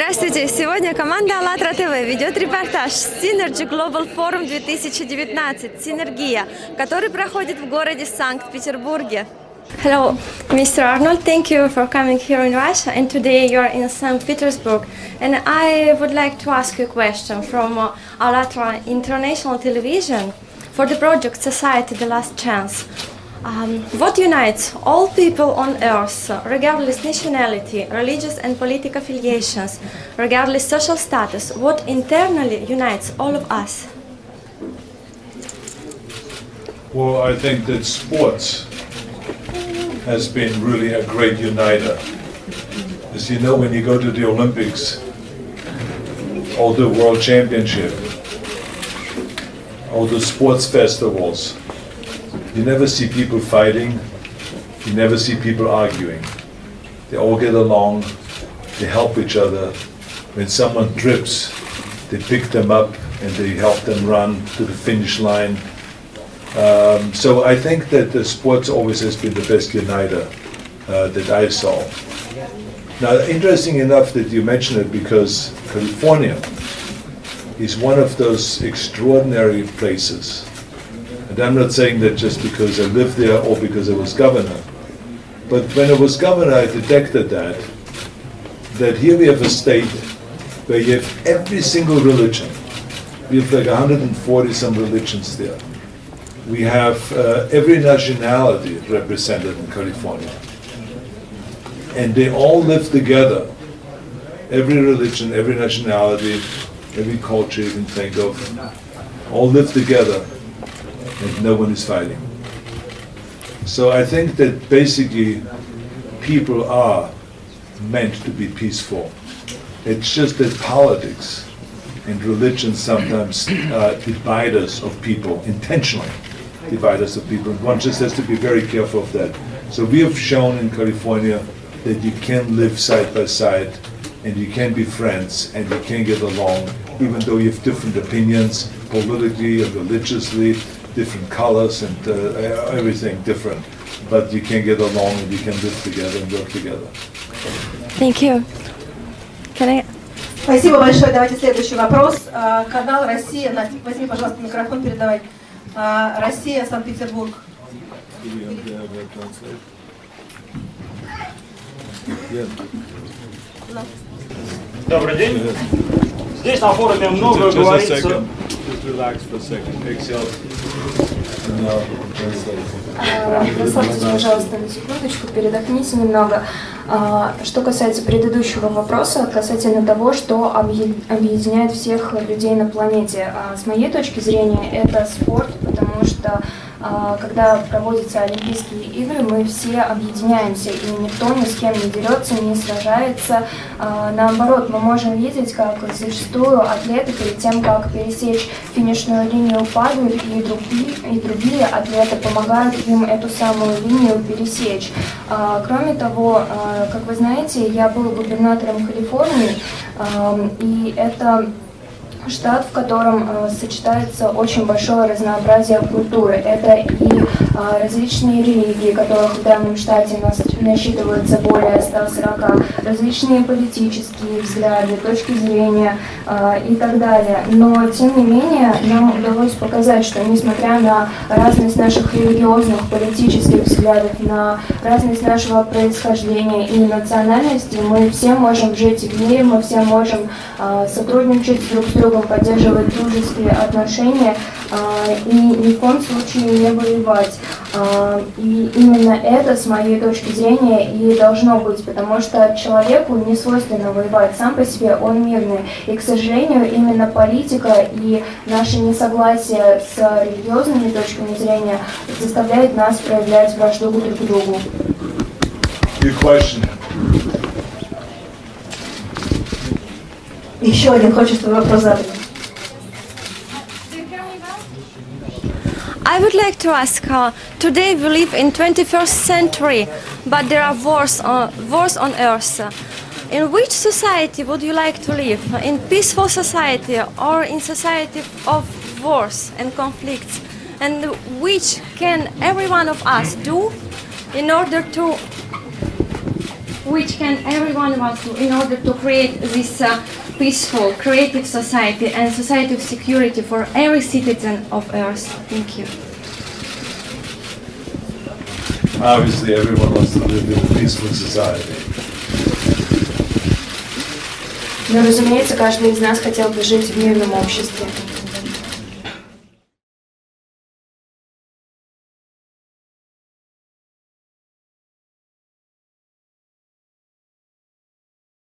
Здравствуйте! Сегодня команда АЛЛАТРА ТВ ведет репортаж Synergy Global Forum 2019 «Синергия», который проходит в городе Санкт-Петербурге. Hello, Mr. Arnold. Thank you for coming here in Russia. And today you are in St. Petersburg. And I would like to ask you a question from uh, Alatra International Television for the project Society The Last Chance. Um, what unites all people on earth, regardless nationality, religious and political affiliations, regardless social status? What internally unites all of us? Well, I think that sports has been really a great uniter. As you know, when you go to the Olympics or the World Championship or the sports festivals, you never see people fighting, you never see people arguing. They all get along, they help each other. When someone trips, they pick them up and they help them run to the finish line. Um, so I think that the sports always has been the best uniter uh, that I saw. Now, interesting enough that you mention it because California is one of those extraordinary places and I'm not saying that just because I lived there or because I was governor. But when I was governor, I detected that, that here we have a state where you have every single religion. We have like 140 some religions there. We have uh, every nationality represented in California. And they all live together. Every religion, every nationality, every culture you can think of, all live together and no one is fighting. So I think that basically people are meant to be peaceful. It's just that politics and religion sometimes uh, divide us of people intentionally divide us of people. One just has to be very careful of that. So we have shown in California that you can live side by side and you can be friends and you can get along even though you have different opinions politically and religiously different colors and uh, everything different. But you can get along and you can live together and work together. Thank you. Can I? Спасибо большое. Давайте следующий вопрос. А, Канал Россия. Настя, возьми, пожалуйста, микрофон передавай. А, Россия, Санкт-Петербург. Добрый день. Здесь на форуме много говорится... relax for a second. Exhale. No, Расслабьтесь, пожалуйста, на секундочку, передохните немного. А, Что касается предыдущего вопроса, касательно того, что объе- объединяет всех людей на планете. А, С моей точки зрения, это спорт, потому что а, когда проводятся Олимпийские игры, мы все объединяемся, и никто ни с кем не дерется, не сражается. А, Наоборот, мы можем видеть, как зачастую атлеты перед тем, как пересечь финишную линию, падают, и другие, и другие атлеты помогают им эту самую линию пересечь. А, Кроме того, а, как вы знаете, я был губернатором Калифорнии, а, и это штат, в котором э, сочетается очень большое разнообразие культуры. Это и э, различные религии, которых в данном штате нас, насчитывается более 140, различные политические взгляды, точки зрения э, и так далее. Но, тем не менее, нам удалось показать, что несмотря на разность наших религиозных, политических взглядов, на разность нашего происхождения и национальности, мы все можем жить в мире, мы все можем э, сотрудничать друг с другом, поддерживать дружеские отношения э, и ни в коем случае не воевать. Э, И именно это, с моей точки зрения, и должно быть, потому что человеку не свойственно воевать сам по себе, он мирный. И, к сожалению, именно политика и наше несогласие с религиозными точками зрения заставляет нас проявлять вражду друг к другу. Good question. Еще один хочет свой вопрос задать. I would like to ask uh, today we live in 21st century, but there are wars on, wars on earth. In which society would you like to live? In peaceful society or in society of wars and conflicts? And which can every one of us do in order to which can every one of us do in order to create this uh, peaceful, creative society and society of security for every citizen of Earth? Thank you. Obviously, everyone wants to live in a peaceful society. Но, разумеется, каждый из нас хотел бы жить в мирном обществе.